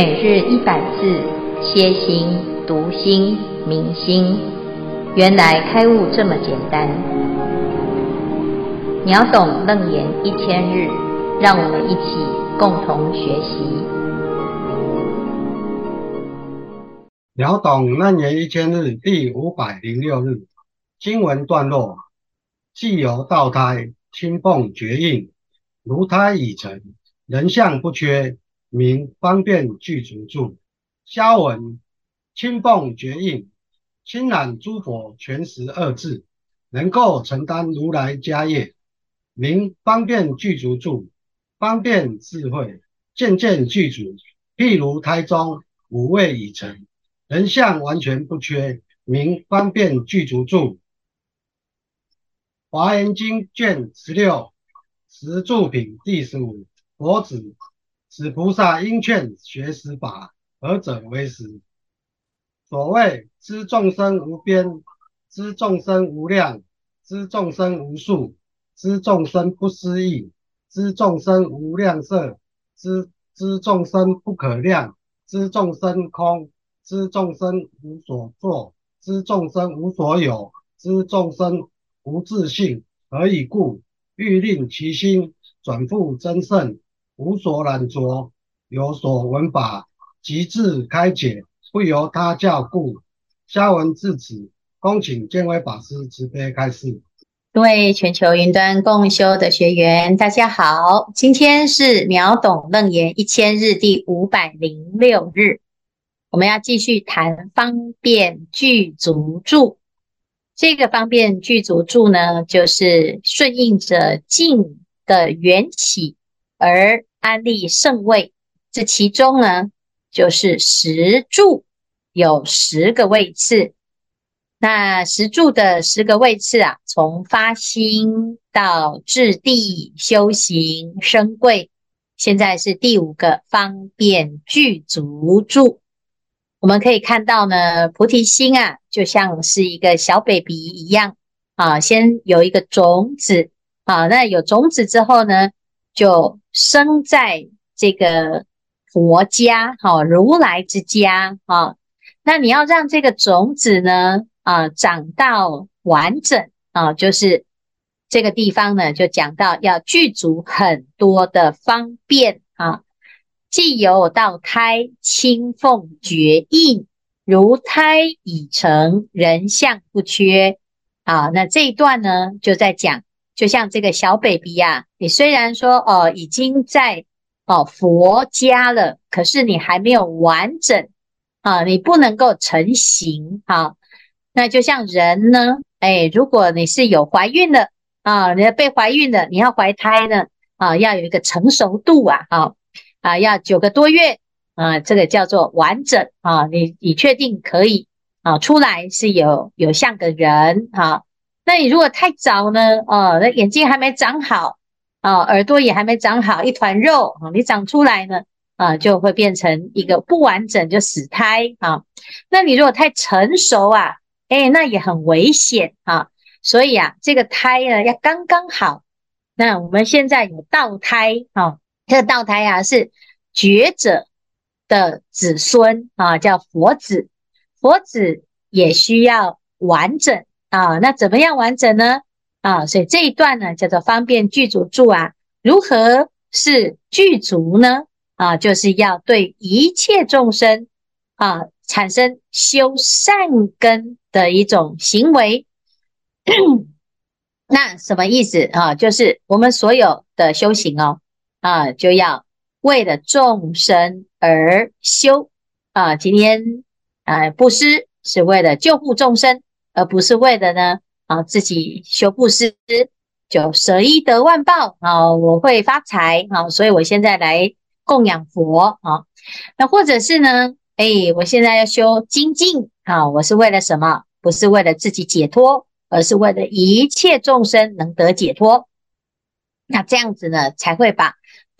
每日一百字，歇心、读心、明心，原来开悟这么简单。秒懂楞严一千日，让我们一起共同学习。秒懂楞严一千日第五百零六日经文段落：既有道胎，清奉觉应，如胎已成，人相不缺。名方便具足住，消文清奉觉应，亲染诸佛全实二字，能够承担如来家业，名方便具足住，方便智慧渐渐具足，譬如胎中五味已成，人相完全不缺，名方便具足住。华严经卷十六十住品第十五，佛子。此菩萨应劝学十法，何者为十？所谓知众生无边，知众生无量，知众生无数，知众生不思议，知众生无量色，知知众生不可量，知众生空，知众生无所作，知众生无所有，知众生无自性。何以故？欲令其心转复真圣。无所染着，有所闻法，即自开解，不由他教故。下文至此，恭请见辉法师慈悲开示。各位全球云端共修的学员，大家好，今天是秒懂楞严一千日第五百零六日，我们要继续谈方便具足住。这个方便具足住呢，就是顺应着境的缘起而。安立圣位，这其中呢，就是十柱有十个位次。那十柱的十个位次啊，从发心到至地修行升贵，现在是第五个方便具足住。我们可以看到呢，菩提心啊，就像是一个小 baby 一样啊，先有一个种子啊，那有种子之后呢，就生在这个佛家，哈，如来之家，哈。那你要让这个种子呢，啊，长到完整，啊，就是这个地方呢，就讲到要具足很多的方便，啊，既有道胎，亲奉觉应，如胎已成，人相不缺，啊，那这一段呢，就在讲。就像这个小 baby 呀，你虽然说哦已经在哦佛家了，可是你还没有完整啊，你不能够成型哈。那就像人呢，哎，如果你是有怀孕的啊，你要被怀孕的，你要怀胎呢啊，要有一个成熟度啊，啊啊，要九个多月啊，这个叫做完整啊，你你确定可以啊出来是有有像个人啊。那你如果太早呢？哦，那眼睛还没长好，啊，耳朵也还没长好，一团肉啊，你长出来呢，啊，就会变成一个不完整，就死胎啊。那你如果太成熟啊，哎，那也很危险啊。所以啊，这个胎呢要刚刚好。那我们现在有道胎啊，这个道胎啊是觉者的子孙啊，叫佛子，佛子也需要完整。啊，那怎么样完整呢？啊，所以这一段呢叫做方便具足住啊。如何是具足呢？啊，就是要对一切众生啊产生修善根的一种行为。那什么意思啊？就是我们所有的修行哦，啊，就要为了众生而修啊。今天啊，布施是为了救护众生。而不是为了呢啊自己修布施，就舍一得万报啊，我会发财啊，所以我现在来供养佛啊。那或者是呢，哎，我现在要修精进啊，我是为了什么？不是为了自己解脱，而是为了一切众生能得解脱。那这样子呢，才会把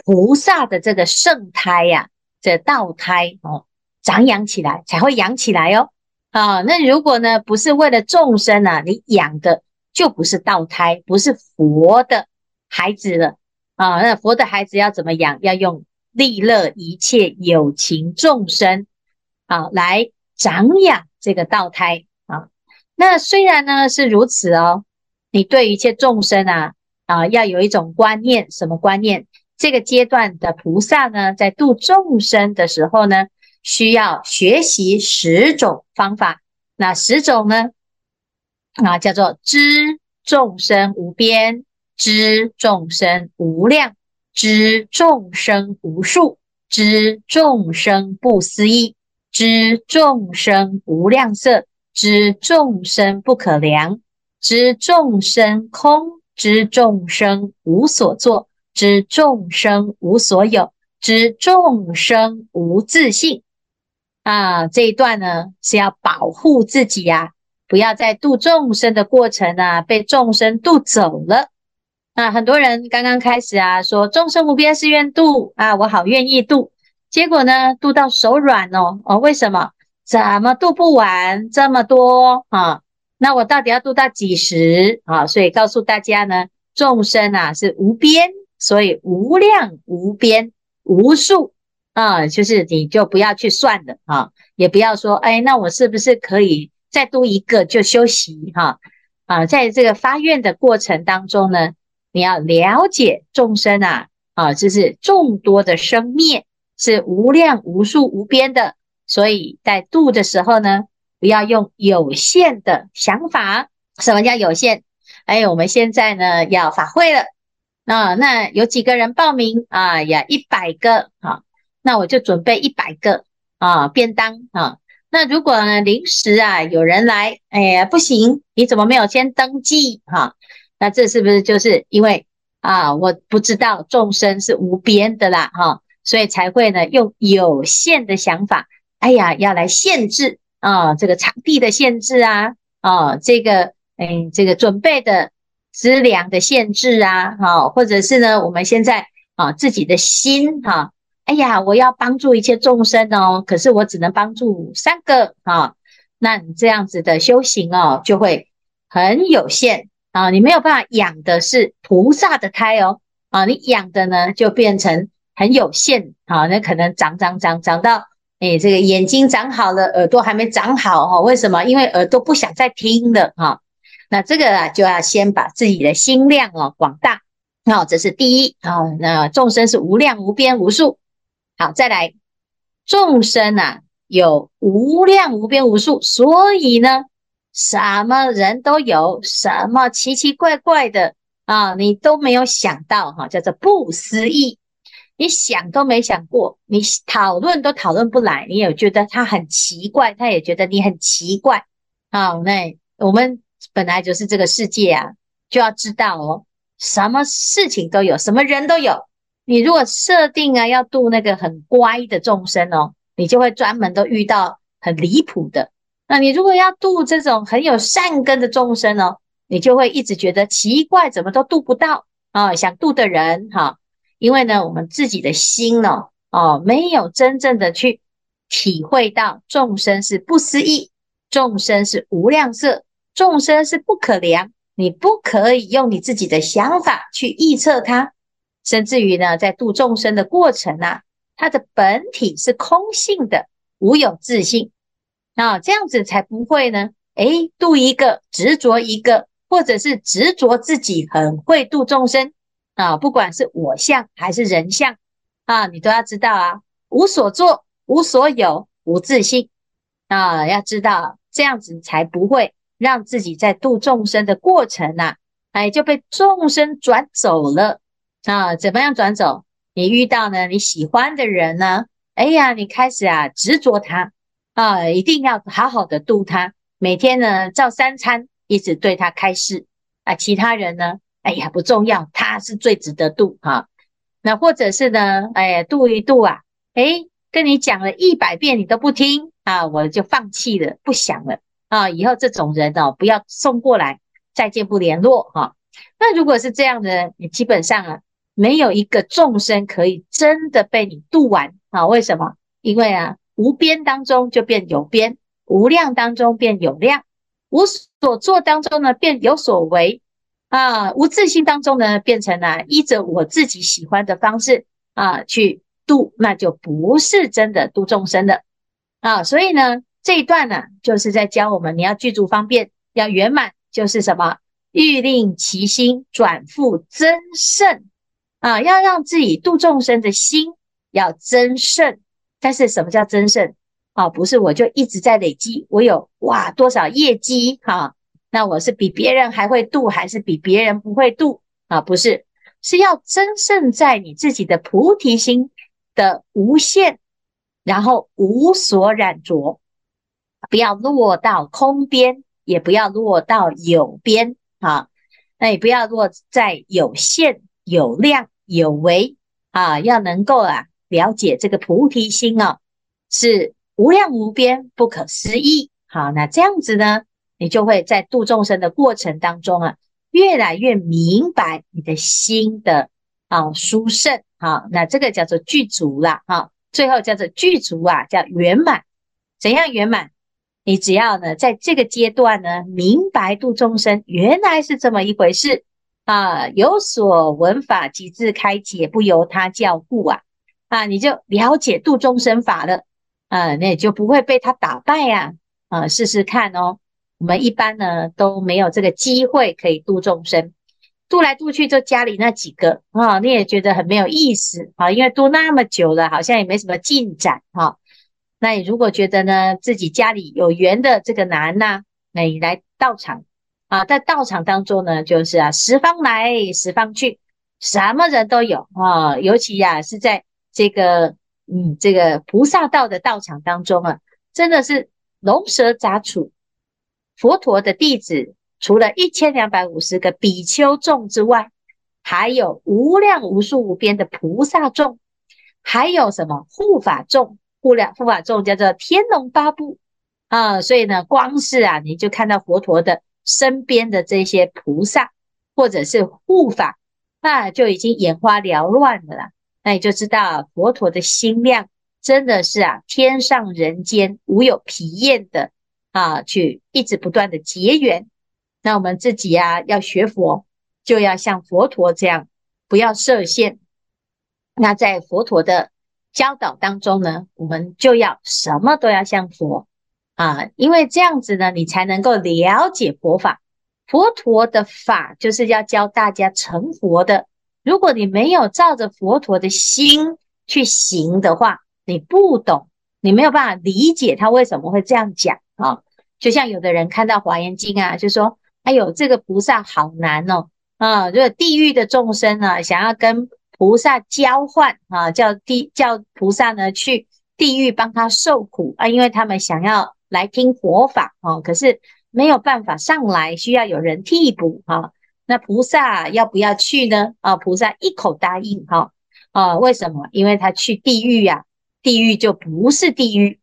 菩萨的这个圣胎呀、这道胎哦，长养起来，才会养起来哦。啊，那如果呢，不是为了众生啊，你养的就不是道胎，不是佛的孩子了啊。那佛的孩子要怎么养？要用利乐一切有情众生，啊，来长养这个道胎啊。那虽然呢是如此哦，你对一切众生啊啊要有一种观念，什么观念？这个阶段的菩萨呢，在度众生的时候呢，需要学习十种方法。那十种呢，啊，叫做知众生无边，知众生无量，知众生无数，知众生不思议，知众生无量色，知众生不可量，知众生空，知众生无所作。知众生无所有，知众生无自性啊！这一段呢是要保护自己呀、啊，不要在度众生的过程啊被众生度走了。那很多人刚刚开始啊说众生无边誓愿度啊，我好愿意度，结果呢度到手软哦哦，为什么？怎么度不完这么多啊？那我到底要度到几时啊？所以告诉大家呢，众生啊是无边。所以无量无边无数啊，就是你就不要去算了啊，也不要说哎，那我是不是可以再多一个就休息哈啊？在这个发愿的过程当中呢，你要了解众生啊啊，就是众多的生灭是无量无数无边的，所以在度的时候呢，不要用有限的想法。什么叫有限？哎，我们现在呢要法会了。啊，那有几个人报名啊？呀，一百个啊，那我就准备一百个啊便当啊。那如果呢临时啊有人来，哎呀不行，你怎么没有先登记哈、那这是不是就是因为啊我不知道众生是无边的啦哈、所以才会呢用有限的想法，哎呀要来限制啊这个场地的限制啊啊这个哎这个准备的。资粮的限制啊，哈，或者是呢，我们现在啊自己的心哈，哎呀，我要帮助一切众生哦，可是我只能帮助三个啊，那你这样子的修行哦，就会很有限啊，你没有办法养的是菩萨的胎哦，啊，你养的呢就变成很有限啊，那可能长长长长到哎，这个眼睛长好了，耳朵还没长好哈，为什么？因为耳朵不想再听了哈。那这个啊，就要先把自己的心量哦广大，好，这是第一啊。那众生是无量无边无数，好，再来，众生啊有无量无边无数，所以呢，什么人都有，什么奇奇怪怪的啊，你都没有想到哈，叫做不思议，你想都没想过，你讨论都讨论不来，你也觉得他很奇怪，他也觉得你很奇怪，好，那我们。本来就是这个世界啊，就要知道哦，什么事情都有，什么人都有。你如果设定啊要度那个很乖的众生哦，你就会专门都遇到很离谱的。那你如果要度这种很有善根的众生哦，你就会一直觉得奇怪，怎么都度不到啊？想度的人哈，因为呢，我们自己的心呢，哦，没有真正的去体会到众生是不思议，众生是无量色。众生是不可量，你不可以用你自己的想法去预测它，甚至于呢，在度众生的过程啊，它的本体是空性的，无有自性啊，这样子才不会呢，诶，度一个执着一个，或者是执着自己很会度众生啊，不管是我相还是人相啊，你都要知道啊，无所作，无所有，无自信啊，要知道这样子才不会。让自己在度众生的过程、啊，哎，就被众生转走了啊？怎么样转走？你遇到呢你喜欢的人呢？哎呀，你开始啊执着他啊，一定要好好的度他，每天呢照三餐，一直对他开示啊。其他人呢，哎呀不重要，他是最值得度哈、啊。那或者是呢，哎呀度一度啊，哎，跟你讲了一百遍你都不听啊，我就放弃了，不想了。啊，以后这种人哦，不要送过来，再见不联络哈、啊。那如果是这样的，你基本上啊，没有一个众生可以真的被你度完啊。为什么？因为啊，无边当中就变有边，无量当中变有量，无所作当中呢变有所为啊，无自性当中呢变成了依着我自己喜欢的方式啊去度，那就不是真的度众生的啊。所以呢，这一段呢，就是在教我们，你要具足方便，要圆满，就是什么？欲令其心转复增胜啊，要让自己度众生的心要增胜。但是什么叫增胜？啊，不是我就一直在累积，我有哇多少业绩哈、那我是比别人还会度，还是比别人不会度啊？不是，是要增胜在你自己的菩提心的无限，然后无所染着，不要落到空边，也不要落到有边啊。那也不要落在有限、有量、有为啊，要能够啊了解这个菩提心哦，是。无量无边，不可思议。好，那这样子呢，你就会在度众生的过程当中啊，越来越明白你的心的啊殊胜。好，那这个叫做具足了。哈，最后叫做具足啊，叫圆满。怎样圆满？你只要呢，在这个阶段呢，明白度众生原来是这么一回事啊，有所闻法即自开解，不由他教故啊啊，你就了解度众生法了。啊，那也就不会被他打败呀！啊，试试看哦。我们一般呢都没有这个机会可以度众生，度来度去就家里那几个啊，你也觉得很没有意思啊，因为度那么久了，好像也没什么进展哈。那你如果觉得呢自己家里有缘的这个男呐，那你来到场啊，在道场当中呢，就是啊十方来十方去，什么人都有啊，尤其呀是在这个。嗯，这个菩萨道的道场当中啊，真的是龙蛇杂处。佛陀的弟子除了一千两百五十个比丘众之外，还有无量无数无边的菩萨众，还有什么护法众？护量护法众叫做天龙八部啊。所以呢，光是啊，你就看到佛陀的身边的这些菩萨或者是护法，那就已经眼花缭乱的了。那你就知道佛陀的心量真的是啊，天上人间无有疲厌的啊，去一直不断的结缘。那我们自己呀、啊，要学佛，就要像佛陀这样，不要设限。那在佛陀的教导当中呢，我们就要什么都要像佛啊，因为这样子呢，你才能够了解佛法。佛陀的法就是要教大家成佛的。如果你没有照着佛陀的心去行的话，你不懂，你没有办法理解他为什么会这样讲啊。就像有的人看到《华严经》啊，就说：“哎呦，这个菩萨好难哦啊！这个地狱的众生呢，想要跟菩萨交换啊，叫地叫菩萨呢去地狱帮他受苦啊，因为他们想要来听佛法啊，可是没有办法上来，需要有人替补啊。”那菩萨要不要去呢？啊，菩萨一口答应哈。啊，为什么？因为他去地狱呀，地狱就不是地狱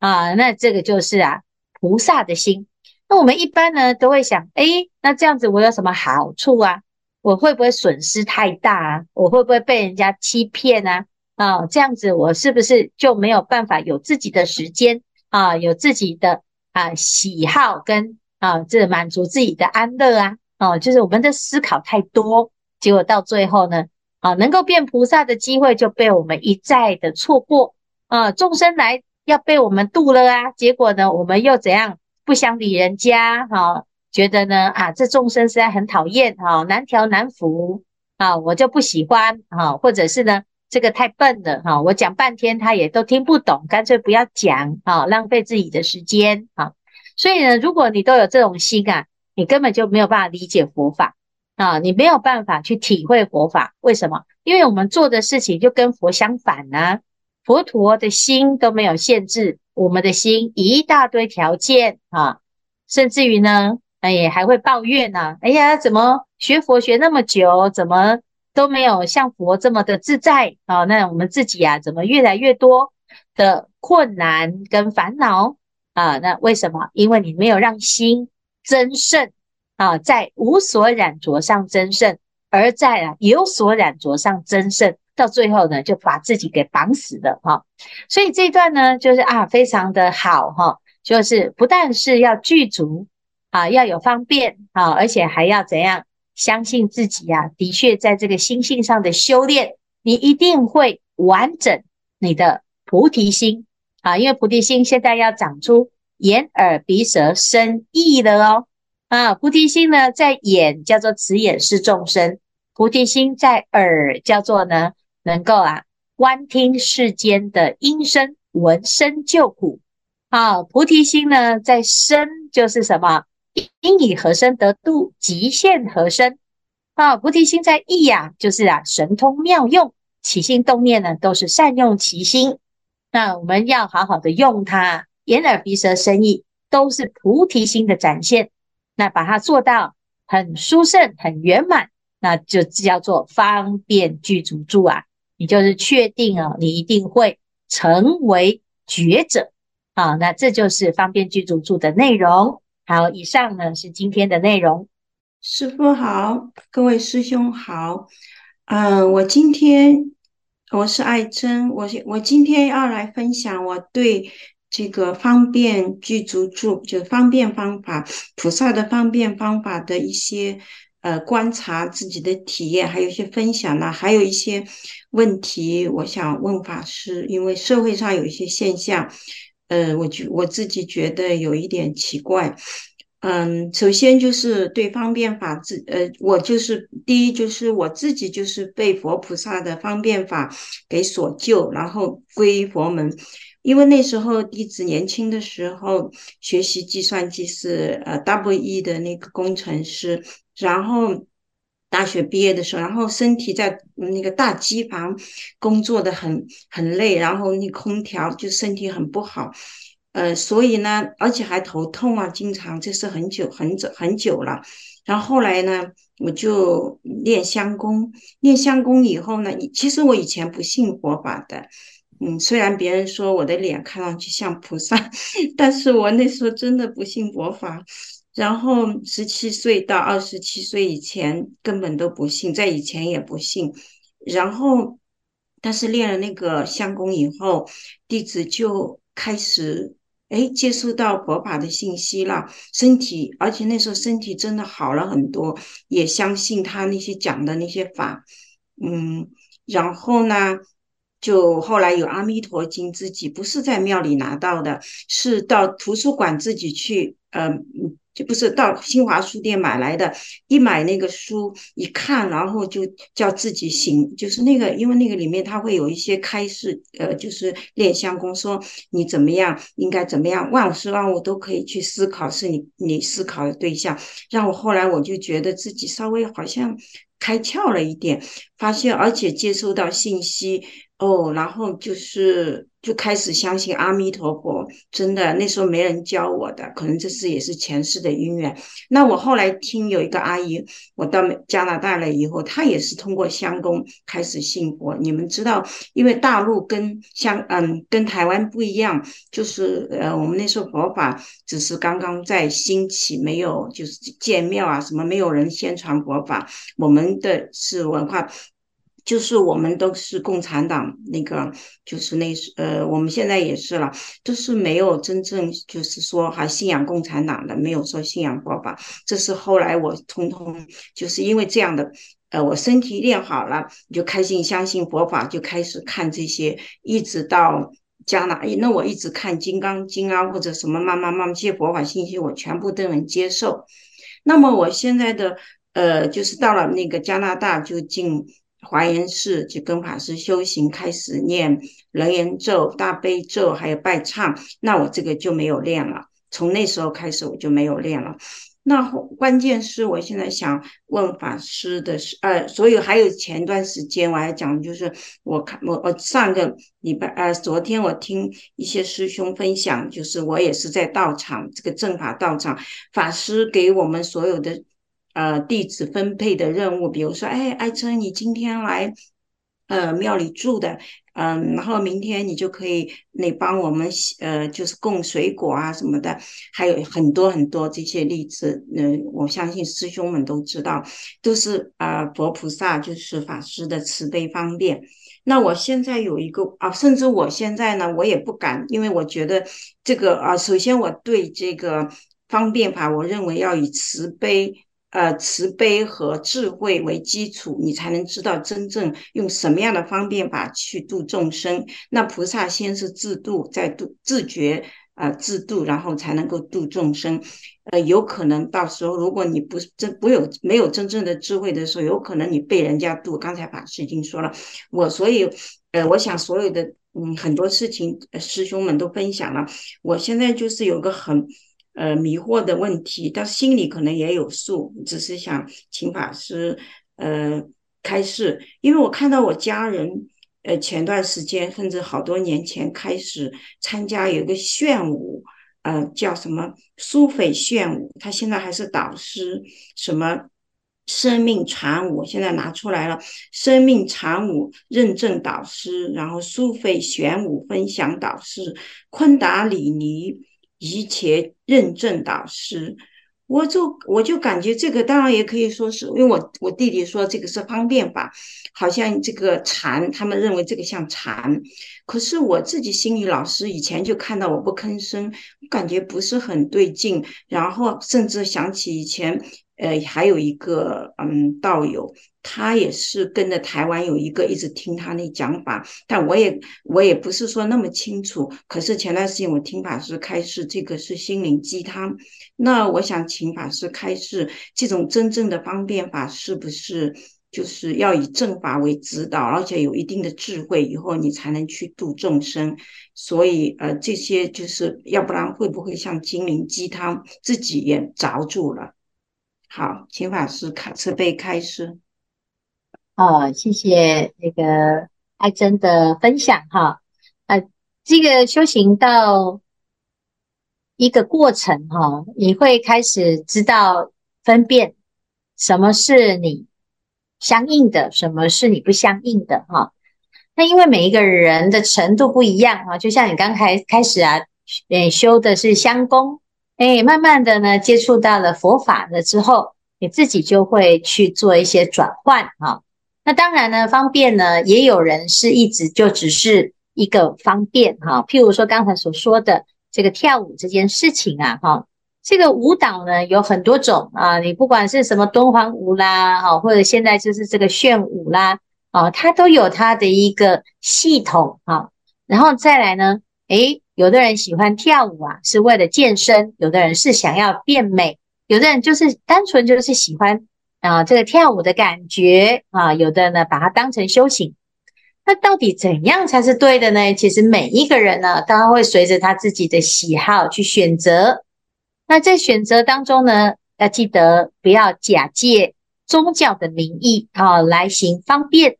啊。那这个就是啊，菩萨的心。那我们一般呢都会想，哎，那这样子我有什么好处啊？我会不会损失太大啊？我会不会被人家欺骗啊？啊，这样子我是不是就没有办法有自己的时间啊？有自己的啊喜好跟啊这满足自己的安乐啊？哦，就是我们的思考太多，结果到最后呢，啊，能够变菩萨的机会就被我们一再的错过啊，众生来要被我们度了啊，结果呢，我们又怎样不想理人家，哈、啊，觉得呢，啊，这众生实在很讨厌，哈、啊，难调难服，啊，我就不喜欢，啊，或者是呢，这个太笨了，哈、我讲半天他也都听不懂，干脆不要讲，啊，浪费自己的时间，啊，所以呢，如果你都有这种心啊。你根本就没有办法理解佛法啊！你没有办法去体会佛法，为什么？因为我们做的事情就跟佛相反呢、佛陀的心都没有限制，我们的心一大堆条件啊，甚至于呢，哎，还会抱怨呢、啊。哎呀，怎么学佛学那么久，怎么都没有像佛这么的自在啊？那我们自己啊，怎么越来越多的困难跟烦恼啊？那为什么？因为你没有让心。增胜啊，在无所染着上增胜，而在啊有所染着上增胜，到最后呢，就把自己给绑死了哈。所以这一段呢，就是啊，非常的好哈，就是不但是要具足啊，要有方便啊，而且还要怎样相信自己啊，的确在这个心性上的修炼，你一定会完整你的菩提心啊，因为菩提心现在要长出眼耳鼻舌身意了哦。啊，菩提心呢，在眼叫做慈眼视众生，菩提心在耳叫做呢，能够啊观听世间的音声，闻声救苦。好，菩提心呢，在身就是什么？应以何身得度？即现何身？啊，菩提心在意呀、就是啊神通妙用，起心动念呢，都是善用其心。那我们要好好的用它，眼耳鼻舌身意都是菩提心的展现。那把它做到很殊胜、很圆满，那就叫做方便具足住啊！你就是确定哦，你一定会成为觉者啊！那这就是方便具足住的内容。好，以上呢是今天的内容。师傅好，各位师兄好。嗯、我今天我是爱珍，我我今天要来分享我对。这个方便具足住，就方便方法，菩萨的方便方法的一些呃观察自己的体验，还有一些分享呢，还有一些问题，我想问法师，因为社会上有一些现象，呃，我觉我自己觉得有一点奇怪，嗯，首先就是对方便法自，呃，我就是第一就是我自己就是被佛菩萨的方便法给所救，然后皈依佛门。因为那时候弟子年轻的时候学习计算机是呃 double E 的那个工程师，然后大学毕业的时候，然后身体在那个大机房工作的很很累，然后那空调就身体很不好，呃，所以呢，而且还头痛啊，经常这是很久很久很久了。然后后来呢，我就练香功，练香功以后呢，其实我以前不信佛法的。嗯，虽然别人说我的脸看上去像菩萨，但是我那时候真的不信佛法。然后十七岁到二十七岁以前根本都不信，在以前也不信。然后，但是练了那个相功以后，弟子就开始哎接触到佛法的信息了，身体，而且那时候身体真的好了很多，也相信他那些讲的那些法。嗯，然后呢？就后来有《阿弥陀经》，自己不是在庙里拿到的，是到图书馆自己去，呃，就不是到新华书店买来的。一买那个书一看，然后就叫自己行，就是那个，因为那个里面它会有一些开示，呃，就是练相功，说你怎么样，应该怎么样，万事万物都可以去思考，是你你思考的对象。让我后来我就觉得自己稍微好像开窍了一点，发现而且接收到信息。哦，然后就是就开始相信阿弥陀佛，真的那时候没人教我的，可能这是也是前世的因缘。那我后来听有一个阿姨，我到加拿大了以后，她也是通过香功开始信佛。你们知道，因为大陆跟香嗯跟台湾不一样，就是呃我们那时候佛法只是刚刚在兴起，没有就是建庙啊什么，没有人宣传佛法，我们的是文化。就是我们都是共产党那个，就是那是呃，我们现在也是了，都是没有真正就是说还信仰共产党的，没有说信仰佛法。这是后来我通通就是因为这样的，呃，我身体练好了，就开心相信佛法，就开始看这些，一直到加拿，那我一直看《金刚经》啊，或者什么慢慢慢慢这些佛法信息，我全部都能接受。那么我现在的呃，就是到了那个加拿大就进。华严寺就跟法师修行，开始念楞严咒、大悲咒，还有拜忏。那我这个就没有练了，从那时候开始我就没有练了。那关键是我现在想问法师的是，呃，所以还有前段时间我还讲，就是我看我我上个礼拜，呃，昨天我听一些师兄分享，就是我也是在道场这个正法道场，法师给我们所有的。呃，弟子分配的任务，比如说，哎，爱珍，你今天来，呃，庙里住的，嗯、然后明天你就可以，你帮我们，呃，就是供水果啊什么的，还有很多很多这些例子，嗯、我相信师兄们都知道，都是啊、呃，佛菩萨就是法师的慈悲方便。那我现在有一个啊，甚至我现在呢，我也不敢，因为我觉得这个啊，首先我对这个方便法，我认为要以慈悲。呃慈悲和智慧为基础，你才能知道真正用什么样的方便法去度众生。那菩萨先是自度，再度自觉。呃，自度，然后才能够度众生。呃，有可能到时候，如果你不真不有没有真正的智慧的时候，有可能你被人家度。刚才法师已经说了，我所以，呃，我想所有的嗯很多事情，师兄们都分享了。我现在就是有个很呃迷惑的问题，但心里可能也有数，只是想请法师呃开示，因为我看到我家人。呃，前段时间甚至好多年前开始参加有一个炫舞，呃，叫什么苏菲炫舞，他现在还是导师，什么生命禅舞，现在拿出来了，生命禅舞认证导师，然后苏菲炫舞分享导师，昆达里尼一切认证导师。我就我就感觉这个当然也可以说是，因为我我弟弟说这个是方便法，好像这个禅，他们认为这个像禅，可是我自己心里老师以前就看到我不吭声，感觉不是很对劲，然后甚至想起以前。呃，还有一个嗯道友，他也是跟着台湾有一个一直听他那讲法，但我也我也不是说那么清楚。可是前段时间我听法师开示，这个是心灵鸡汤。那我想请法师开示，这种真正的方便法是不是就是要以正法为指导，而且有一定的智慧以后，你才能去度众生。所以呃，这些就是要不然会不会像心灵鸡汤，自己也着住了。好，请法师开慈悲开示。哦，谢谢那个爱珍的分享哈。呃，这个修行到一个过程哈，你会开始知道分辨什么是你相应的，什么是你不相应的哈。那因为每一个人的程度不一样哈，就像你刚开开始啊，诶，修的是香功。哎，慢慢的呢，接触到了佛法了之后，你自己就会去做一些转换啊。那当然呢，方便呢，也有人是一直就只是一个方便哈。譬如说刚才所说的这个跳舞这件事情啊，哈，这个舞蹈呢有很多种啊，你不管是什么敦煌舞啦，哈，或者现在就是这个炫舞啦，啊，它都有它的一个系统哈。然后再来呢，诶。有的人喜欢跳舞啊，是为了健身；有的人是想要变美；有的人就是单纯就是喜欢啊、呃、这个跳舞的感觉啊。有的呢，把它当成修行。那到底怎样才是对的呢？其实每一个人呢，他会随着他自己的喜好去选择。那在选择当中呢，要记得不要假借宗教的名义啊来行方便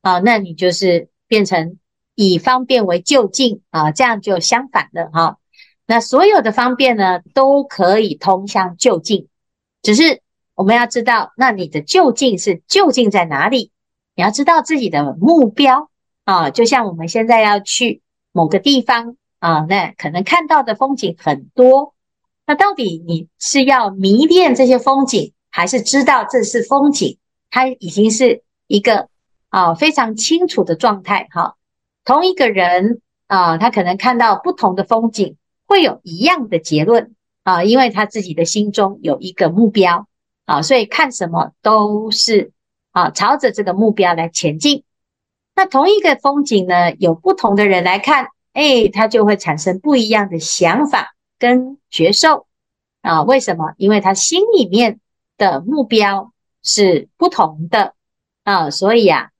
啊，那你就是变成。以方便为就近啊，这样就相反了哈。那所有的方便呢，都可以通向就近，只是我们要知道，那你的究竟是究竟在哪里？你要知道自己的目标啊。就像我们现在要去某个地方啊，那可能看到的风景很多，那到底你是要迷恋这些风景，还是知道这是风景？它已经是一个啊非常清楚的状态哈。同一个人啊，他可能看到不同的风景，会有一样的结论啊，因为他自己的心中有一个目标啊，所以看什么都是啊，朝着这个目标来前进。那同一个风景呢，有不同的人来看，哎，他就会产生不一样的想法跟觉受啊。为什么？因为他心里面的目标是不同的啊，所以啊。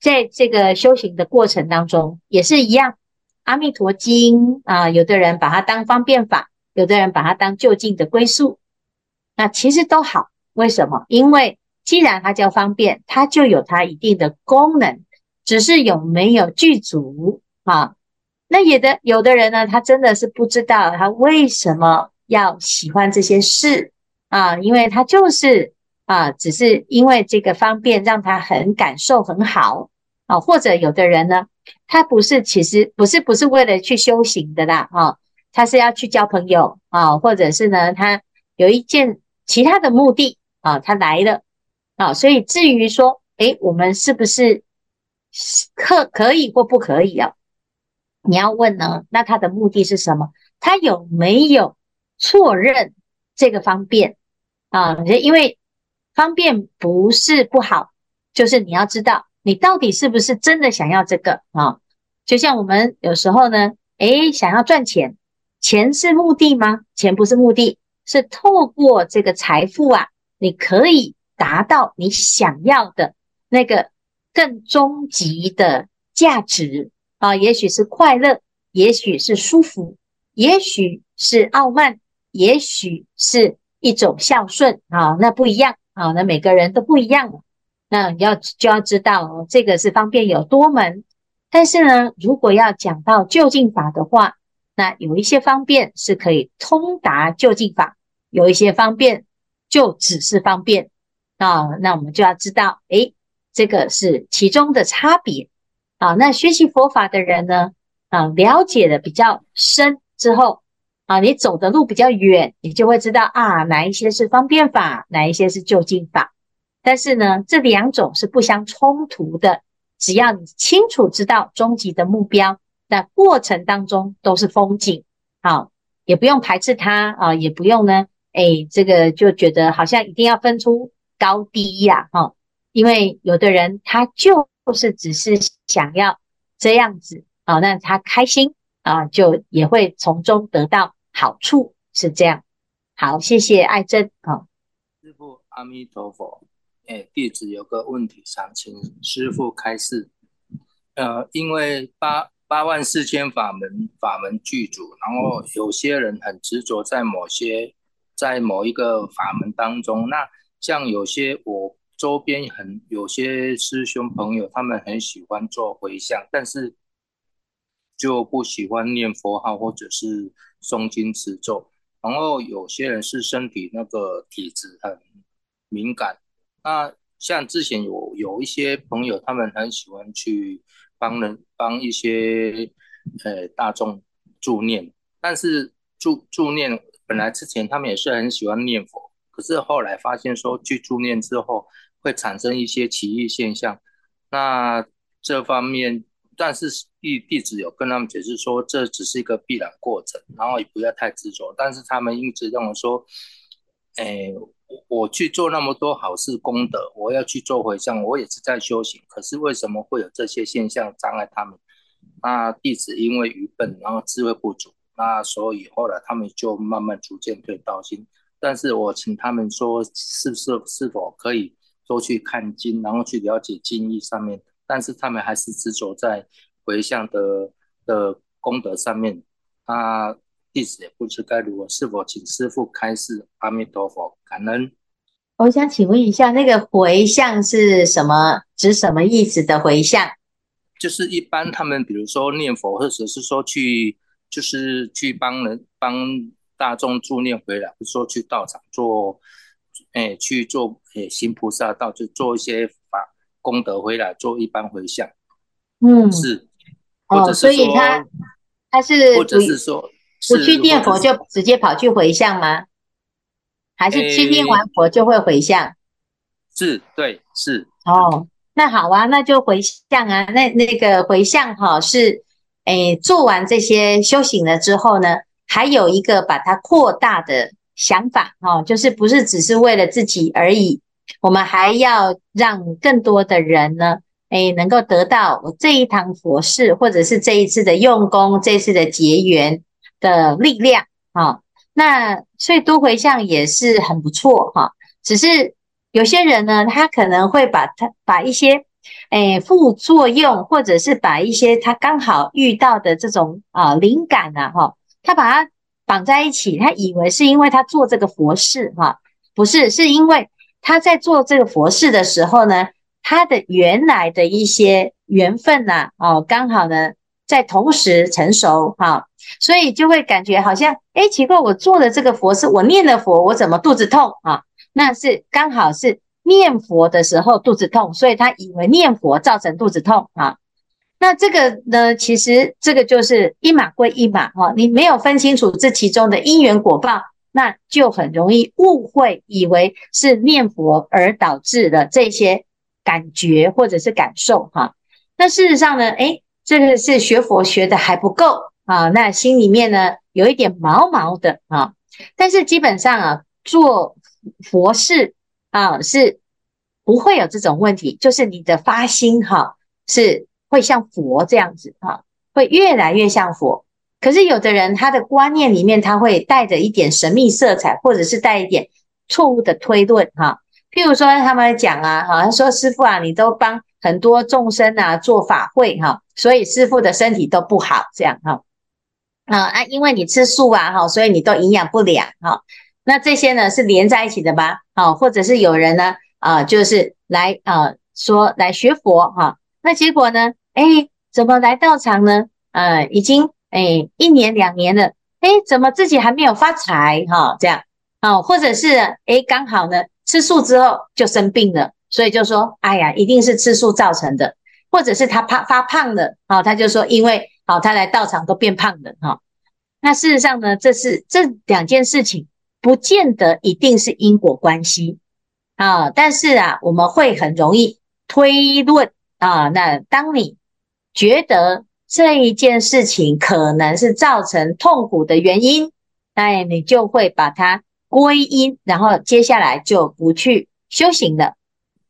在这个修行的过程当中，也是一样。阿弥陀经啊，有的人把它当方便法，有的人把它当就近的归宿，那其实都好。为什么？因为既然它叫方便，它就有它一定的功能，只是有没有具足啊？那有的有的人呢，他真的是不知道他为什么要喜欢这些事啊，因为他就是。啊，只是因为这个方便，让他很感受很好啊。或者有的人呢，他不是，其实不是，不是为了去修行的啦，啊，他是要去交朋友啊，或者是呢，他有一件其他的目的啊，他来了啊。所以至于说，诶，我们是不是可可以或不可以啊？你要问呢，那他的目的是什么？他有没有错认这个方便啊？因为方便不是不好，就是你要知道你到底是不是真的想要这个啊？就像我们有时候呢，诶，想要赚钱，钱是目的吗？钱不是目的，是透过这个财富啊，你可以达到你想要的那个更终极的价值啊，也许是快乐，也许是舒服，也许是傲慢，也许是一种孝顺啊，那不一样啊，那每个人都不一样，那要就要知道哦这个是方便有多门。但是呢，如果要讲到就近法的话，那有一些方便是可以通达就近法，有一些方便就只是方便啊。那我们就要知道，诶，这个是其中的差别啊。那学习佛法的人呢，啊，了解的比较深之后啊，你走的路比较远，你就会知道啊，哪一些是方便法，哪一些是就近法。但是呢，这两种是不相冲突的。只要你清楚知道终极的目标，那过程当中都是风景，好，也不用排斥它啊，也不用呢，哎，这个就觉得好像一定要分出高低呀，哈，因为有的人他就是只是想要这样子啊，那他开心啊，就也会从中得到好处，是这样。好，谢谢爱珍啊，师父阿弥陀佛。哎，弟子有个问题想请师父开示。呃，因为八八万四千法门，法门具足，然后有些人很执着在某些，在某一个法门当中。那像有些我周边很有些师兄朋友，他们很喜欢做回向，但是就不喜欢念佛号或者是诵经持咒。然后有些人是身体那个体质很敏感。那像之前有有一些朋友，他们很喜欢去帮人帮一些呃大众助念，但是助助念本来之前他们也是很喜欢念佛，可是后来发现说去助念之后会产生一些奇异现象。那这方面，但是弟弟子有跟他们解释说，这只是一个必然过程，然后也不要太执着。但是他们一直认为说，哎。我去做那么多好事功德，我要去做回向，我也是在修行。可是为什么会有这些现象障碍他们？那弟子因为愚笨，然后智慧不足，那所以后来他们就慢慢逐渐退道心。但是我请他们说，是不是是否可以多去看经，然后去了解经义上面？但是他们还是执着在回向的的功德上面。啊。弟子也不知该如何，是否请师父开示？阿弥陀佛，感恩。我想请问一下，那个回向是什么？指什么意思的回向？就是一般他们，比如说念佛，或者是说去，就是去帮人、帮大众助念回来，或者说去道场做，哎，去做哎行菩萨道，就做一些法功德回来，做一般回向。嗯，是。哦，所以他他是，或者是说。不去念佛就直接跑去回向吗？还是去念完佛就会回向？是，对，是。哦，那好啊，那就回向啊。那那个回向哈是，诶，做完这些修行了之后呢，还有一个把它扩大的想法哈，就是不是只是为了自己而已，我们还要让更多的人呢，诶，能够得到我这一堂佛事，或者是这一次的用功，这次的结缘。的力量啊，那所以多回向也是很不错哈。只是有些人呢，他可能会把他把一些诶副作用，或者是把一些他刚好遇到的这种啊灵感呐哈，他把它绑在一起，他以为是因为他做这个佛事哈，不是，是因为他在做这个佛事的时候呢，他的原来的一些缘分呐哦，刚好呢在同时成熟哈。所以就会感觉好像，哎，奇怪，我做的这个佛是我念的佛，我怎么肚子痛啊？那是刚好是念佛的时候肚子痛，所以他以为念佛造成肚子痛啊。那这个呢，其实这个就是一码归一码哈，你没有分清楚这其中的因缘果报，那就很容易误会，以为是念佛而导致的这些感觉或者是感受哈。那事实上呢，哎，这个是学佛学的还不够。啊，那心里面呢有一点毛毛的啊，但是基本上啊，做佛事啊，是不会有这种问题，就是你的发心哈，是会像佛这样子哈，会越来越像佛。可是有的人他的观念里面，他会带着一点神秘色彩，或者是带一点错误的推论哈。譬如说他们讲啊，好像说师父啊，你都帮很多众生啊做法会哈，所以师父的身体都不好这样哈。啊啊，因为你吃素啊哈，所以你都营养不良哈。那这些呢是连在一起的吧？啊，或者是有人呢啊，就是来啊说来学佛哈，那结果呢，哎，怎么来道场呢？呃，已经。哎，一年两年了，哎，怎么自己还没有发财哈？这样啊，或者是哎，刚好呢，吃素之后就生病了，所以就说，哎呀，一定是吃素造成的，或者是他怕发胖了啊，他就说，因为好，他来道场都变胖了哈。那事实上呢，这是这两件事情，不见得一定是因果关系啊，但是啊，我们会很容易推论啊。那当你觉得，这一件事情可能是造成痛苦的原因，哎，你就会把它归因，然后接下来就不去修行了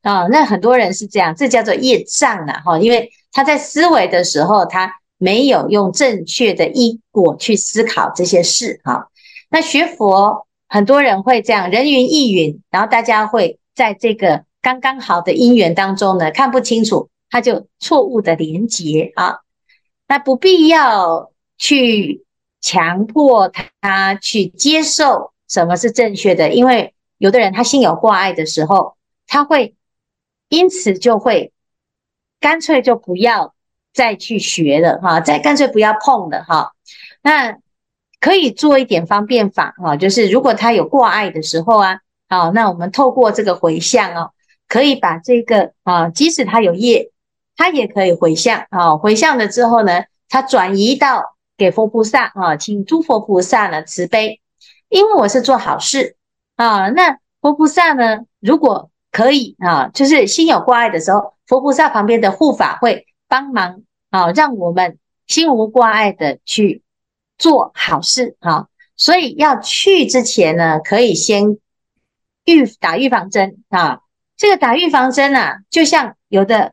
啊。那很多人是这样，这叫做业障了哈，因为他在思维的时候，他没有用正确的因果去思考这些事哈。那学佛，很多人会这样人云亦云，然后大家会在这个刚刚好的因缘当中呢，看不清楚，他就错误的连结啊。那不必要去强迫他去接受什么是正确的，因为有的人他心有挂碍的时候，他会因此就会干脆就不要再去学了哈，再干脆不要碰了哈。那可以做一点方便法哈，就是如果他有挂碍的时候啊，好，那我们透过这个回向哦，可以把这个啊，即使他有业。他也可以回向啊，回向了之后呢，他转移到给佛菩萨啊，请诸佛菩萨呢慈悲，因为我是做好事啊。那佛菩萨呢，如果可以啊，就是心有挂碍的时候，佛菩萨旁边的护法会帮忙啊，让我们心无挂碍的去做好事啊。所以要去之前呢，可以先预打预防针啊。这个打预防针啊，就像有的。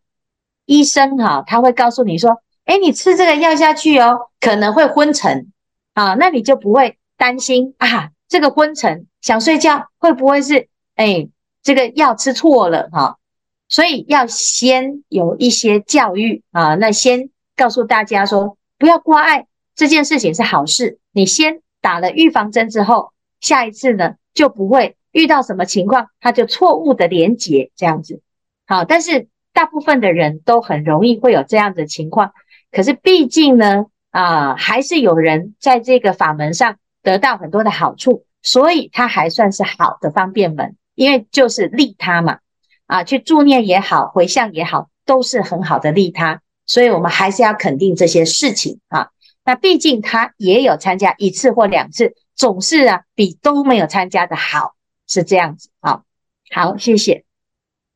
医生哈，他会告诉你说：“诶，你吃这个药下去哦，可能会昏沉啊，那你就不会担心啊。这个昏沉想睡觉，会不会是诶这个药吃错了哈？所以要先有一些教育啊，那先告诉大家说，不要挂碍，这件事情是好事。你先打了预防针之后，下一次呢就不会遇到什么情况，他就错误的连结这样子。好，但是。大部分的人都很容易会有这样的情况，可是毕竟呢，啊、还是有人在这个法门上得到很多的好处，所以它还算是好的方便门，因为就是利他嘛，啊，去助念也好，回向也好，都是很好的利他，所以我们还是要肯定这些事情啊。那毕竟他也有参加一次或两次，总是啊比都没有参加的好，是这样子啊。好，谢谢。